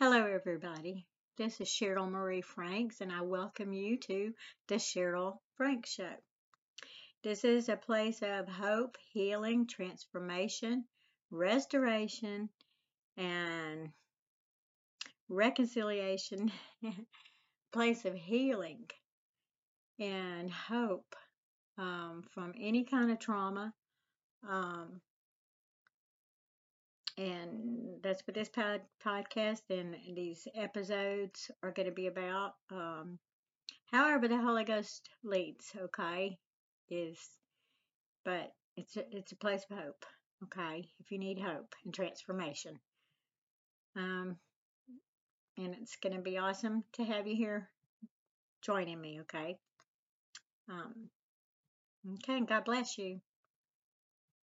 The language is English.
everybody. This is Sheryl Marie Franks, and I welcome you to the Sheryl Franks Show. This is a place of hope, healing, transformation, restoration, and reconciliation. place of healing and hope um, from any kind of trauma. Um, and that's what this pod, podcast and these episodes are going to be about. Um, however, the Holy Ghost leads, okay, is, but it's a, it's a place of hope, okay, if you need hope and transformation. Um, and it's going to be awesome to have you here joining me, okay? Um, okay, God bless you.